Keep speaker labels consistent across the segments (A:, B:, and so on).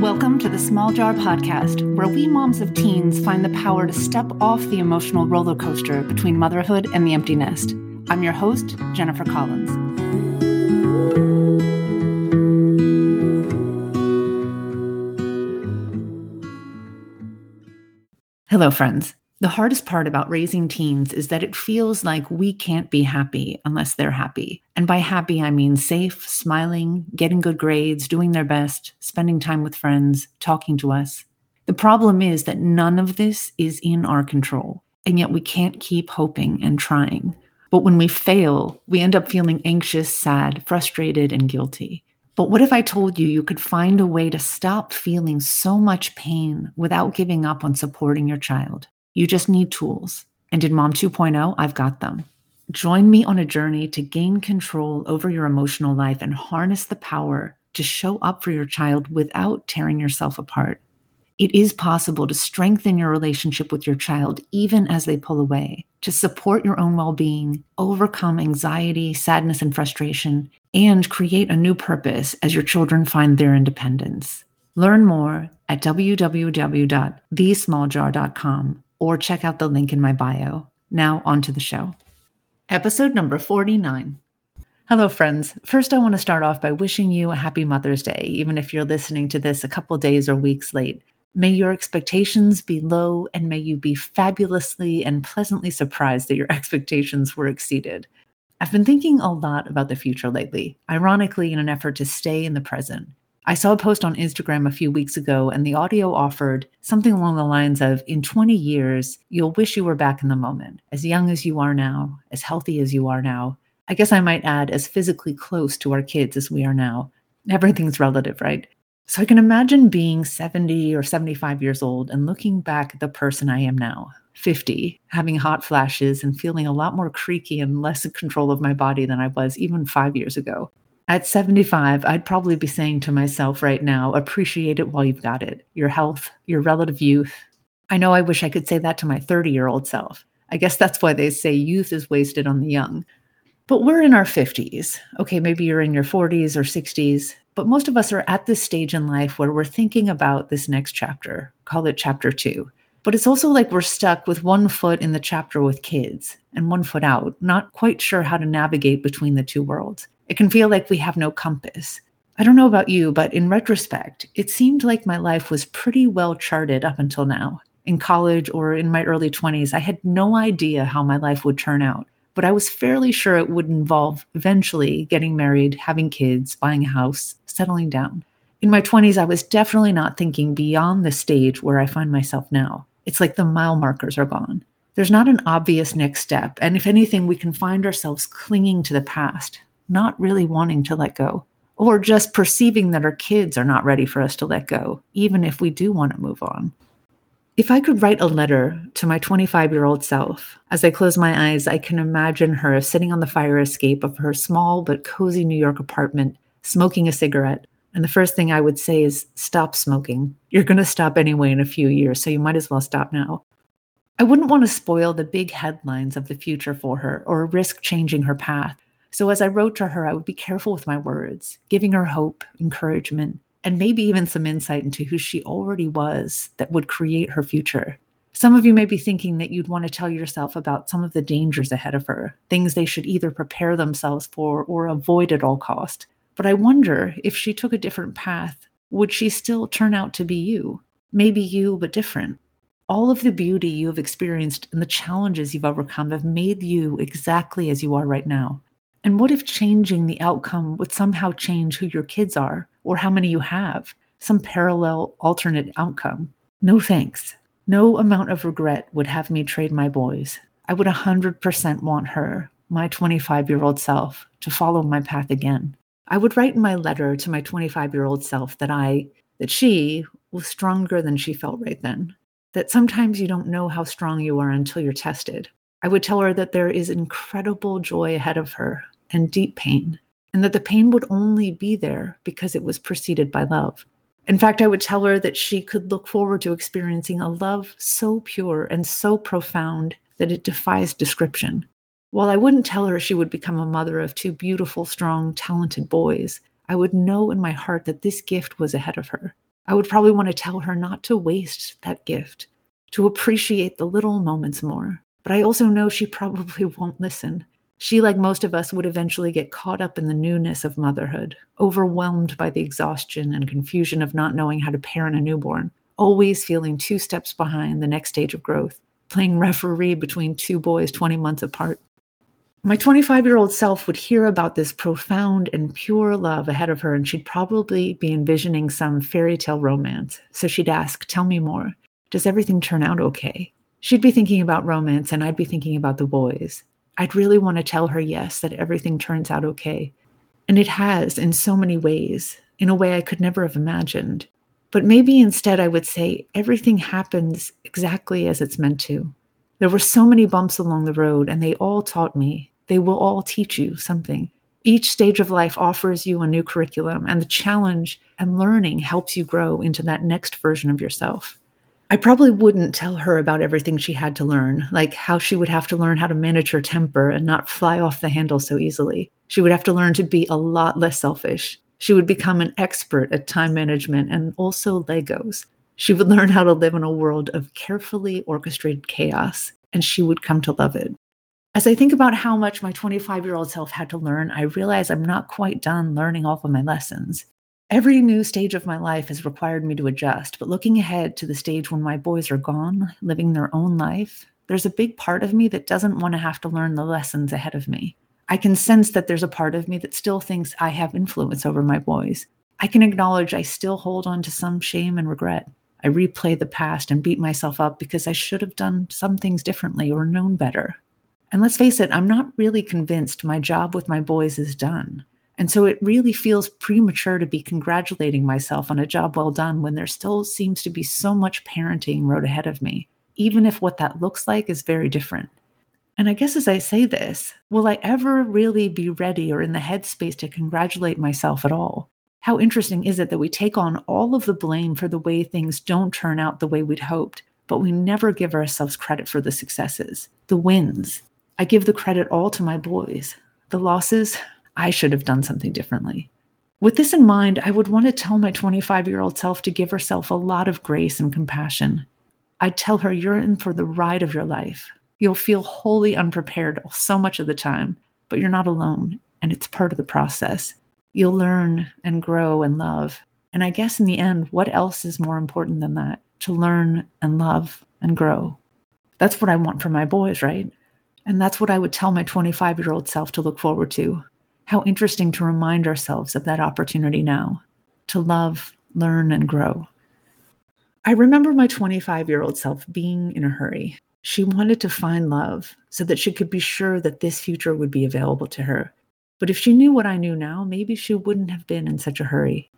A: Welcome to the Small Jar Podcast, where we moms of teens find the power to step off the emotional roller coaster between motherhood and the empty nest. I'm your host, Jennifer Collins. Hello, friends. The hardest part about raising teens is that it feels like we can't be happy unless they're happy. And by happy, I mean safe, smiling, getting good grades, doing their best, spending time with friends, talking to us. The problem is that none of this is in our control, and yet we can't keep hoping and trying. But when we fail, we end up feeling anxious, sad, frustrated, and guilty. But what if I told you you could find a way to stop feeling so much pain without giving up on supporting your child? You just need tools. And in Mom 2.0, I've got them. Join me on a journey to gain control over your emotional life and harness the power to show up for your child without tearing yourself apart. It is possible to strengthen your relationship with your child even as they pull away, to support your own well being, overcome anxiety, sadness, and frustration, and create a new purpose as your children find their independence. Learn more at www.thesmalljar.com or check out the link in my bio. Now, on to the show. Episode number 49. Hello, friends. First, I want to start off by wishing you a happy Mother's Day, even if you're listening to this a couple days or weeks late. May your expectations be low and may you be fabulously and pleasantly surprised that your expectations were exceeded. I've been thinking a lot about the future lately, ironically, in an effort to stay in the present. I saw a post on Instagram a few weeks ago, and the audio offered something along the lines of In 20 years, you'll wish you were back in the moment, as young as you are now, as healthy as you are now. I guess I might add, as physically close to our kids as we are now. Everything's relative, right? So I can imagine being 70 or 75 years old and looking back at the person I am now, 50, having hot flashes and feeling a lot more creaky and less in control of my body than I was even five years ago. At 75, I'd probably be saying to myself right now, appreciate it while you've got it your health, your relative youth. I know I wish I could say that to my 30 year old self. I guess that's why they say youth is wasted on the young. But we're in our 50s. Okay, maybe you're in your 40s or 60s, but most of us are at this stage in life where we're thinking about this next chapter, call it chapter two. But it's also like we're stuck with one foot in the chapter with kids and one foot out, not quite sure how to navigate between the two worlds. It can feel like we have no compass. I don't know about you, but in retrospect, it seemed like my life was pretty well charted up until now. In college or in my early 20s, I had no idea how my life would turn out, but I was fairly sure it would involve eventually getting married, having kids, buying a house, settling down. In my 20s, I was definitely not thinking beyond the stage where I find myself now. It's like the mile markers are gone. There's not an obvious next step, and if anything, we can find ourselves clinging to the past, not really wanting to let go, or just perceiving that our kids are not ready for us to let go, even if we do want to move on. If I could write a letter to my 25 year old self, as I close my eyes, I can imagine her sitting on the fire escape of her small but cozy New York apartment, smoking a cigarette. And the first thing I would say is, Stop smoking. You're going to stop anyway in a few years, so you might as well stop now. I wouldn't want to spoil the big headlines of the future for her or risk changing her path. So as I wrote to her, I would be careful with my words, giving her hope, encouragement, and maybe even some insight into who she already was that would create her future. Some of you may be thinking that you'd want to tell yourself about some of the dangers ahead of her, things they should either prepare themselves for or avoid at all cost. But I wonder if she took a different path, would she still turn out to be you? Maybe you, but different. All of the beauty you have experienced and the challenges you've overcome have made you exactly as you are right now. And what if changing the outcome would somehow change who your kids are or how many you have? Some parallel alternate outcome? No thanks. No amount of regret would have me trade my boys. I would 100% want her, my 25 year old self, to follow my path again. I would write in my letter to my 25 year old self that I, that she was stronger than she felt right then. That sometimes you don't know how strong you are until you're tested. I would tell her that there is incredible joy ahead of her, and deep pain, and that the pain would only be there because it was preceded by love. In fact, I would tell her that she could look forward to experiencing a love so pure and so profound that it defies description. While I wouldn't tell her she would become a mother of two beautiful, strong, talented boys, I would know in my heart that this gift was ahead of her. I would probably want to tell her not to waste that gift, to appreciate the little moments more. But I also know she probably won't listen. She, like most of us, would eventually get caught up in the newness of motherhood, overwhelmed by the exhaustion and confusion of not knowing how to parent a newborn, always feeling two steps behind the next stage of growth, playing referee between two boys 20 months apart. My 25 year old self would hear about this profound and pure love ahead of her, and she'd probably be envisioning some fairy tale romance. So she'd ask, Tell me more. Does everything turn out okay? She'd be thinking about romance, and I'd be thinking about the boys. I'd really want to tell her yes, that everything turns out okay. And it has in so many ways, in a way I could never have imagined. But maybe instead I would say everything happens exactly as it's meant to. There were so many bumps along the road, and they all taught me. They will all teach you something. Each stage of life offers you a new curriculum, and the challenge and learning helps you grow into that next version of yourself. I probably wouldn't tell her about everything she had to learn, like how she would have to learn how to manage her temper and not fly off the handle so easily. She would have to learn to be a lot less selfish. She would become an expert at time management and also Legos. She would learn how to live in a world of carefully orchestrated chaos, and she would come to love it. As I think about how much my 25 year old self had to learn, I realize I'm not quite done learning all of my lessons. Every new stage of my life has required me to adjust, but looking ahead to the stage when my boys are gone, living their own life, there's a big part of me that doesn't want to have to learn the lessons ahead of me. I can sense that there's a part of me that still thinks I have influence over my boys. I can acknowledge I still hold on to some shame and regret. I replay the past and beat myself up because I should have done some things differently or known better. And let's face it, I'm not really convinced my job with my boys is done. And so it really feels premature to be congratulating myself on a job well done when there still seems to be so much parenting road ahead of me, even if what that looks like is very different. And I guess as I say this, will I ever really be ready or in the headspace to congratulate myself at all? How interesting is it that we take on all of the blame for the way things don't turn out the way we'd hoped, but we never give ourselves credit for the successes, the wins? I give the credit all to my boys. The losses, I should have done something differently. With this in mind, I would want to tell my 25 year old self to give herself a lot of grace and compassion. I'd tell her, You're in for the ride of your life. You'll feel wholly unprepared so much of the time, but you're not alone, and it's part of the process. You'll learn and grow and love. And I guess in the end, what else is more important than that? To learn and love and grow. That's what I want for my boys, right? And that's what I would tell my 25 year old self to look forward to. How interesting to remind ourselves of that opportunity now to love, learn, and grow. I remember my 25 year old self being in a hurry. She wanted to find love so that she could be sure that this future would be available to her. But if she knew what I knew now, maybe she wouldn't have been in such a hurry.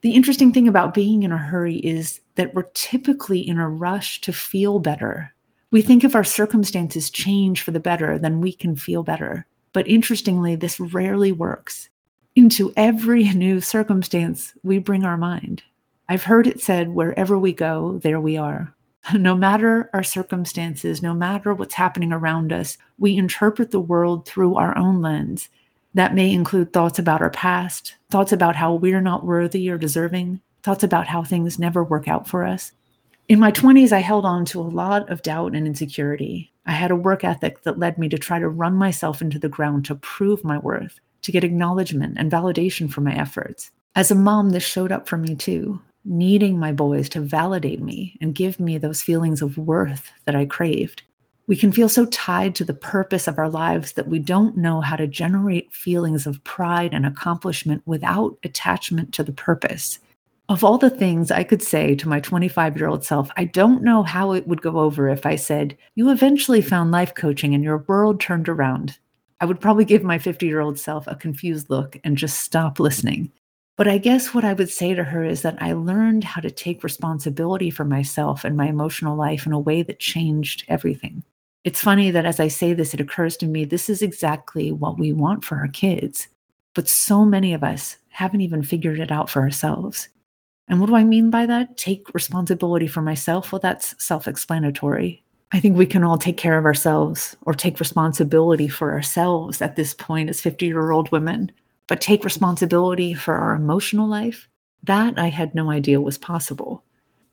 A: The interesting thing about being in a hurry is that we're typically in a rush to feel better. We think if our circumstances change for the better, then we can feel better. But interestingly, this rarely works. Into every new circumstance, we bring our mind. I've heard it said, wherever we go, there we are. No matter our circumstances, no matter what's happening around us, we interpret the world through our own lens. That may include thoughts about our past, thoughts about how we're not worthy or deserving, thoughts about how things never work out for us. In my 20s, I held on to a lot of doubt and insecurity. I had a work ethic that led me to try to run myself into the ground to prove my worth, to get acknowledgement and validation for my efforts. As a mom, this showed up for me too, needing my boys to validate me and give me those feelings of worth that I craved. We can feel so tied to the purpose of our lives that we don't know how to generate feelings of pride and accomplishment without attachment to the purpose. Of all the things I could say to my 25 year old self, I don't know how it would go over if I said, You eventually found life coaching and your world turned around. I would probably give my 50 year old self a confused look and just stop listening. But I guess what I would say to her is that I learned how to take responsibility for myself and my emotional life in a way that changed everything. It's funny that as I say this, it occurs to me this is exactly what we want for our kids. But so many of us haven't even figured it out for ourselves. And what do I mean by that? Take responsibility for myself? Well, that's self explanatory. I think we can all take care of ourselves or take responsibility for ourselves at this point as 50 year old women, but take responsibility for our emotional life, That I had no idea was possible.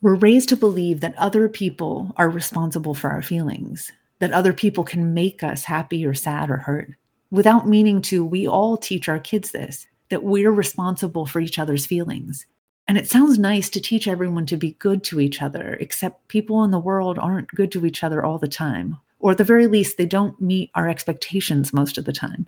A: We're raised to believe that other people are responsible for our feelings, that other people can make us happy or sad or hurt. Without meaning to, we all teach our kids this that we're responsible for each other's feelings. And it sounds nice to teach everyone to be good to each other, except people in the world aren't good to each other all the time. Or at the very least, they don't meet our expectations most of the time.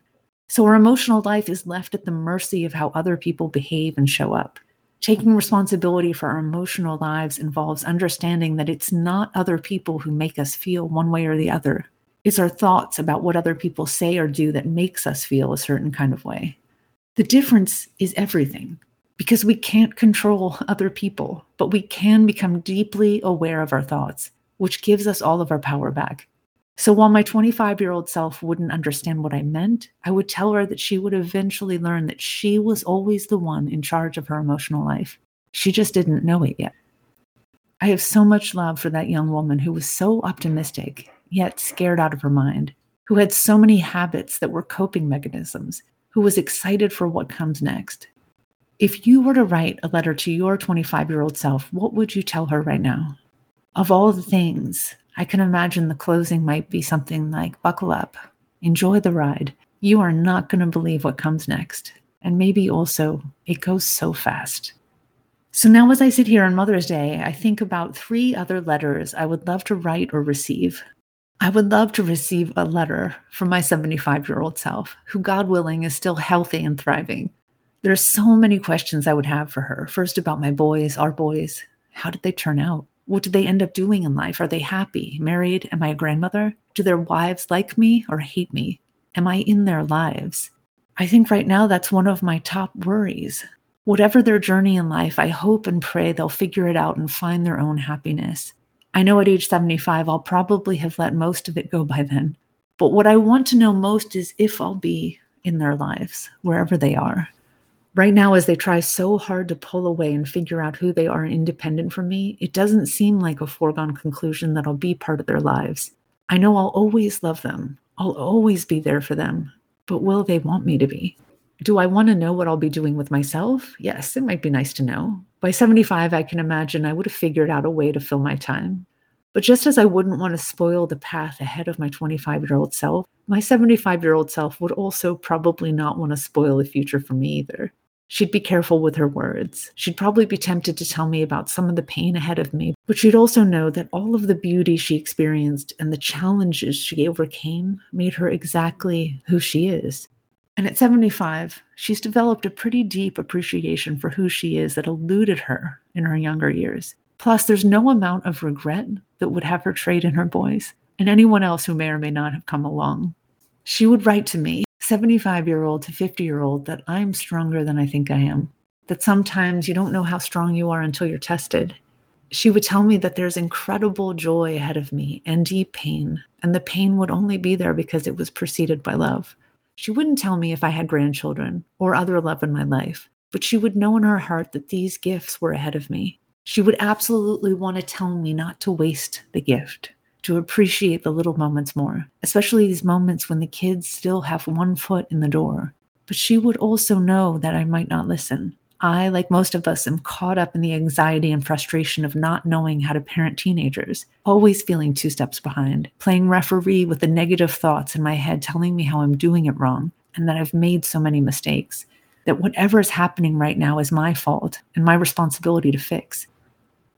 A: So our emotional life is left at the mercy of how other people behave and show up. Taking responsibility for our emotional lives involves understanding that it's not other people who make us feel one way or the other. It's our thoughts about what other people say or do that makes us feel a certain kind of way. The difference is everything because we can't control other people, but we can become deeply aware of our thoughts, which gives us all of our power back. So while my 25 year old self wouldn't understand what I meant, I would tell her that she would eventually learn that she was always the one in charge of her emotional life. She just didn't know it yet. I have so much love for that young woman who was so optimistic, yet scared out of her mind, who had so many habits that were coping mechanisms, who was excited for what comes next. If you were to write a letter to your 25 year old self, what would you tell her right now? Of all the things, I can imagine the closing might be something like buckle up, enjoy the ride. You are not going to believe what comes next. And maybe also, it goes so fast. So now, as I sit here on Mother's Day, I think about three other letters I would love to write or receive. I would love to receive a letter from my 75 year old self, who, God willing, is still healthy and thriving. There are so many questions I would have for her. First, about my boys, our boys. How did they turn out? What did they end up doing in life? Are they happy? Married? Am I a grandmother? Do their wives like me or hate me? Am I in their lives? I think right now that's one of my top worries. Whatever their journey in life, I hope and pray they'll figure it out and find their own happiness. I know at age 75, I'll probably have let most of it go by then. But what I want to know most is if I'll be in their lives, wherever they are. Right now, as they try so hard to pull away and figure out who they are independent from me, it doesn't seem like a foregone conclusion that I'll be part of their lives. I know I'll always love them, I'll always be there for them, but will they want me to be? Do I want to know what I'll be doing with myself? Yes, it might be nice to know. By 75, I can imagine I would have figured out a way to fill my time. But just as I wouldn't want to spoil the path ahead of my 25 year old self, my 75 year old self would also probably not want to spoil the future for me either. She'd be careful with her words. She'd probably be tempted to tell me about some of the pain ahead of me, but she'd also know that all of the beauty she experienced and the challenges she overcame made her exactly who she is. And at 75, she's developed a pretty deep appreciation for who she is that eluded her in her younger years. Plus, there's no amount of regret that would have her trade in her boys and anyone else who may or may not have come along. She would write to me, 75 year old to 50 year old, that I'm stronger than I think I am, that sometimes you don't know how strong you are until you're tested. She would tell me that there's incredible joy ahead of me and deep pain, and the pain would only be there because it was preceded by love. She wouldn't tell me if I had grandchildren or other love in my life, but she would know in her heart that these gifts were ahead of me. She would absolutely want to tell me not to waste the gift, to appreciate the little moments more, especially these moments when the kids still have one foot in the door. But she would also know that I might not listen. I, like most of us, am caught up in the anxiety and frustration of not knowing how to parent teenagers, always feeling two steps behind, playing referee with the negative thoughts in my head telling me how I'm doing it wrong and that I've made so many mistakes, that whatever is happening right now is my fault and my responsibility to fix.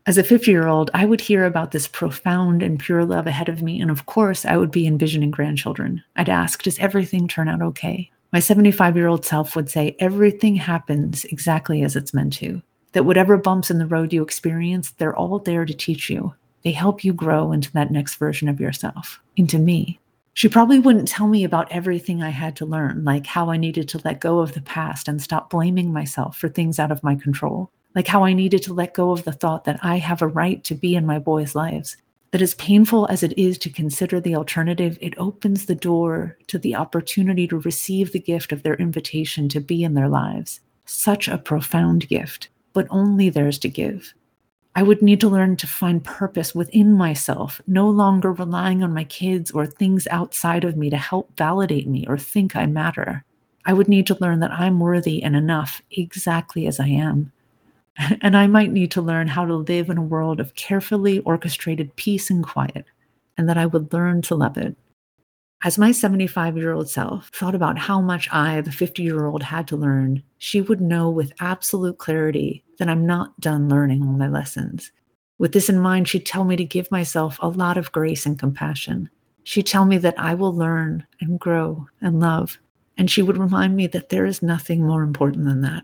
A: As a 50 year old, I would hear about this profound and pure love ahead of me, and of course, I would be envisioning grandchildren. I'd ask, Does everything turn out okay? My 75 year old self would say everything happens exactly as it's meant to, that whatever bumps in the road you experience, they're all there to teach you. They help you grow into that next version of yourself, into me. She probably wouldn't tell me about everything I had to learn, like how I needed to let go of the past and stop blaming myself for things out of my control, like how I needed to let go of the thought that I have a right to be in my boys' lives, that as painful as it is to consider the alternative, it opens the door to the opportunity to receive the gift of their invitation to be in their lives. Such a profound gift, but only theirs to give. I would need to learn to find purpose within myself, no longer relying on my kids or things outside of me to help validate me or think I matter. I would need to learn that I'm worthy and enough exactly as I am. And I might need to learn how to live in a world of carefully orchestrated peace and quiet, and that I would learn to love it. As my 75 year old self thought about how much I, the 50 year old, had to learn, she would know with absolute clarity that I'm not done learning all my lessons. With this in mind, she'd tell me to give myself a lot of grace and compassion. She'd tell me that I will learn and grow and love, and she would remind me that there is nothing more important than that.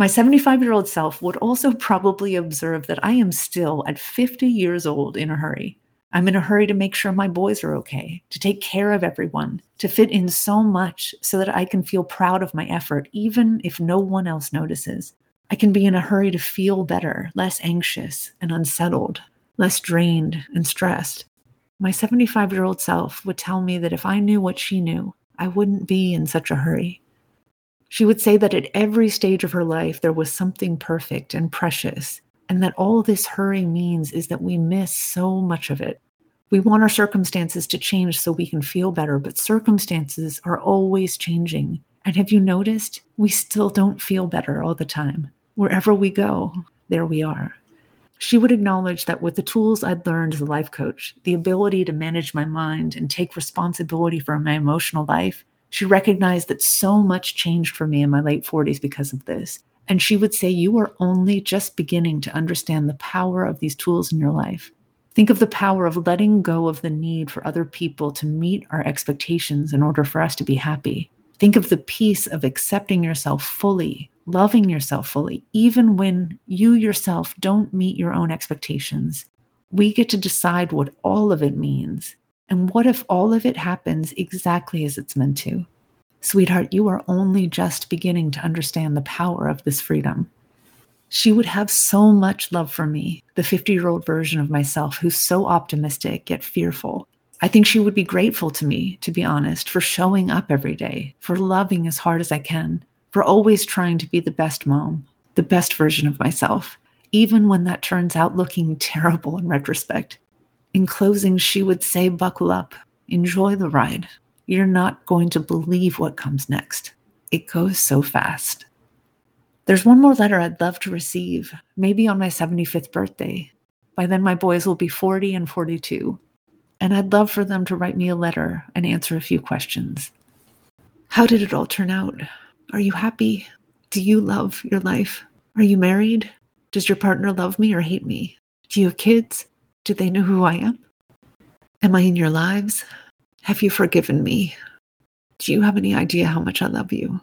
A: My 75 year old self would also probably observe that I am still at 50 years old in a hurry. I'm in a hurry to make sure my boys are okay, to take care of everyone, to fit in so much so that I can feel proud of my effort, even if no one else notices. I can be in a hurry to feel better, less anxious and unsettled, less drained and stressed. My 75 year old self would tell me that if I knew what she knew, I wouldn't be in such a hurry. She would say that at every stage of her life, there was something perfect and precious, and that all this hurry means is that we miss so much of it. We want our circumstances to change so we can feel better, but circumstances are always changing. And have you noticed? We still don't feel better all the time. Wherever we go, there we are. She would acknowledge that with the tools I'd learned as a life coach, the ability to manage my mind and take responsibility for my emotional life, she recognized that so much changed for me in my late 40s because of this. And she would say, You are only just beginning to understand the power of these tools in your life. Think of the power of letting go of the need for other people to meet our expectations in order for us to be happy. Think of the peace of accepting yourself fully, loving yourself fully, even when you yourself don't meet your own expectations. We get to decide what all of it means. And what if all of it happens exactly as it's meant to? Sweetheart, you are only just beginning to understand the power of this freedom. She would have so much love for me, the 50 year old version of myself who's so optimistic yet fearful. I think she would be grateful to me, to be honest, for showing up every day, for loving as hard as I can, for always trying to be the best mom, the best version of myself, even when that turns out looking terrible in retrospect. In closing, she would say, Buckle up, enjoy the ride. You're not going to believe what comes next. It goes so fast. There's one more letter I'd love to receive, maybe on my 75th birthday. By then, my boys will be 40 and 42. And I'd love for them to write me a letter and answer a few questions. How did it all turn out? Are you happy? Do you love your life? Are you married? Does your partner love me or hate me? Do you have kids? Do they know who I am? Am I in your lives? Have you forgiven me? Do you have any idea how much I love you?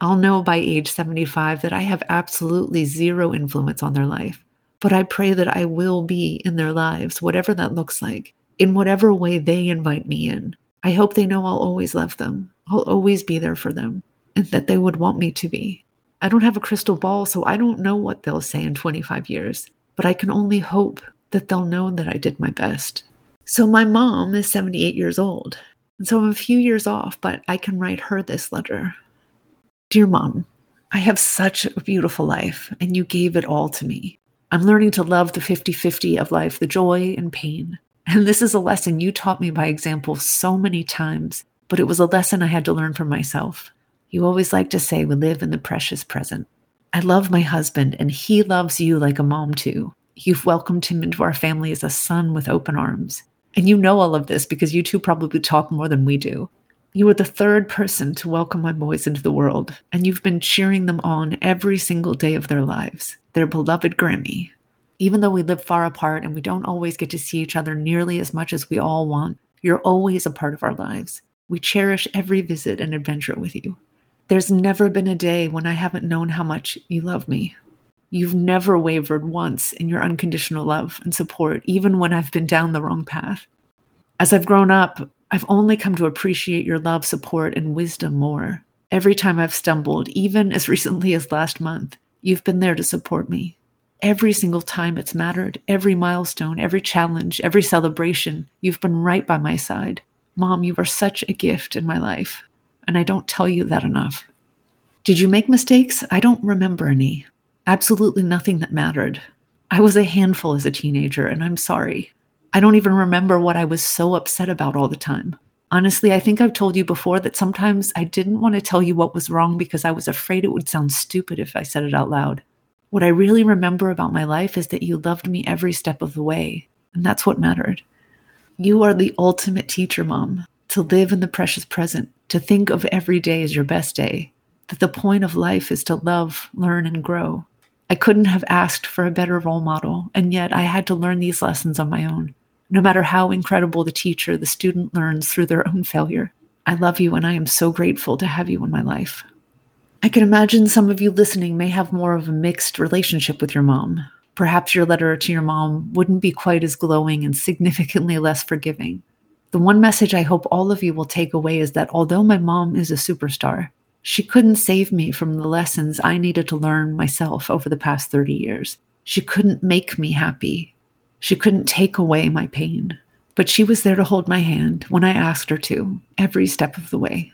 A: I'll know by age 75 that I have absolutely zero influence on their life, but I pray that I will be in their lives, whatever that looks like, in whatever way they invite me in. I hope they know I'll always love them, I'll always be there for them, and that they would want me to be. I don't have a crystal ball, so I don't know what they'll say in 25 years, but I can only hope that they'll know that I did my best. So my mom is 78 years old. And so I'm a few years off, but I can write her this letter. Dear mom, I have such a beautiful life, and you gave it all to me. I'm learning to love the 50 50 of life, the joy and pain. And this is a lesson you taught me by example so many times, but it was a lesson I had to learn for myself. You always like to say we live in the precious present. I love my husband, and he loves you like a mom too. You've welcomed him into our family as a son with open arms. And you know all of this because you two probably talk more than we do. You were the third person to welcome my boys into the world, and you've been cheering them on every single day of their lives. Their beloved Grammy. Even though we live far apart and we don't always get to see each other nearly as much as we all want, you're always a part of our lives. We cherish every visit and adventure with you. There's never been a day when I haven't known how much you love me. You've never wavered once in your unconditional love and support, even when I've been down the wrong path. As I've grown up, I've only come to appreciate your love, support, and wisdom more. Every time I've stumbled, even as recently as last month, you've been there to support me. Every single time it's mattered, every milestone, every challenge, every celebration, you've been right by my side. Mom, you are such a gift in my life, and I don't tell you that enough. Did you make mistakes? I don't remember any. Absolutely nothing that mattered. I was a handful as a teenager, and I'm sorry. I don't even remember what I was so upset about all the time. Honestly, I think I've told you before that sometimes I didn't want to tell you what was wrong because I was afraid it would sound stupid if I said it out loud. What I really remember about my life is that you loved me every step of the way, and that's what mattered. You are the ultimate teacher, Mom, to live in the precious present, to think of every day as your best day, that the point of life is to love, learn, and grow. I couldn't have asked for a better role model, and yet I had to learn these lessons on my own. No matter how incredible the teacher, the student learns through their own failure. I love you, and I am so grateful to have you in my life. I can imagine some of you listening may have more of a mixed relationship with your mom. Perhaps your letter to your mom wouldn't be quite as glowing and significantly less forgiving. The one message I hope all of you will take away is that although my mom is a superstar, she couldn't save me from the lessons I needed to learn myself over the past 30 years. She couldn't make me happy she couldn't take away my pain, but she was there to hold my hand when I asked her to, every step of the way.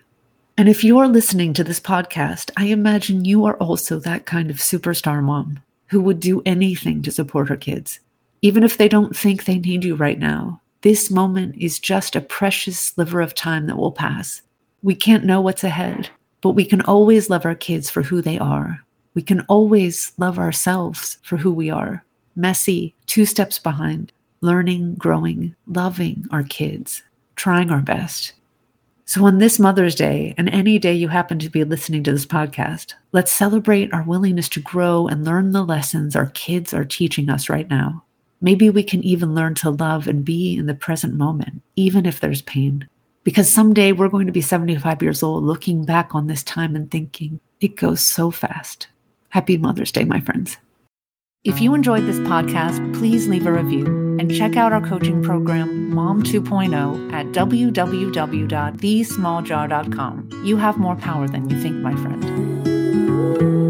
A: And if you're listening to this podcast, I imagine you are also that kind of superstar mom who would do anything to support her kids. Even if they don't think they need you right now, this moment is just a precious sliver of time that will pass. We can't know what's ahead, but we can always love our kids for who they are. We can always love ourselves for who we are messy, two steps behind, learning, growing, loving our kids, trying our best. So, on this Mother's Day, and any day you happen to be listening to this podcast, let's celebrate our willingness to grow and learn the lessons our kids are teaching us right now. Maybe we can even learn to love and be in the present moment, even if there's pain. Because someday we're going to be 75 years old looking back on this time and thinking, it goes so fast. Happy Mother's Day, my friends. If you enjoyed this podcast, please leave a review and check out our coaching program, Mom 2.0, at www.thesmalljar.com. You have more power than you think, my friend.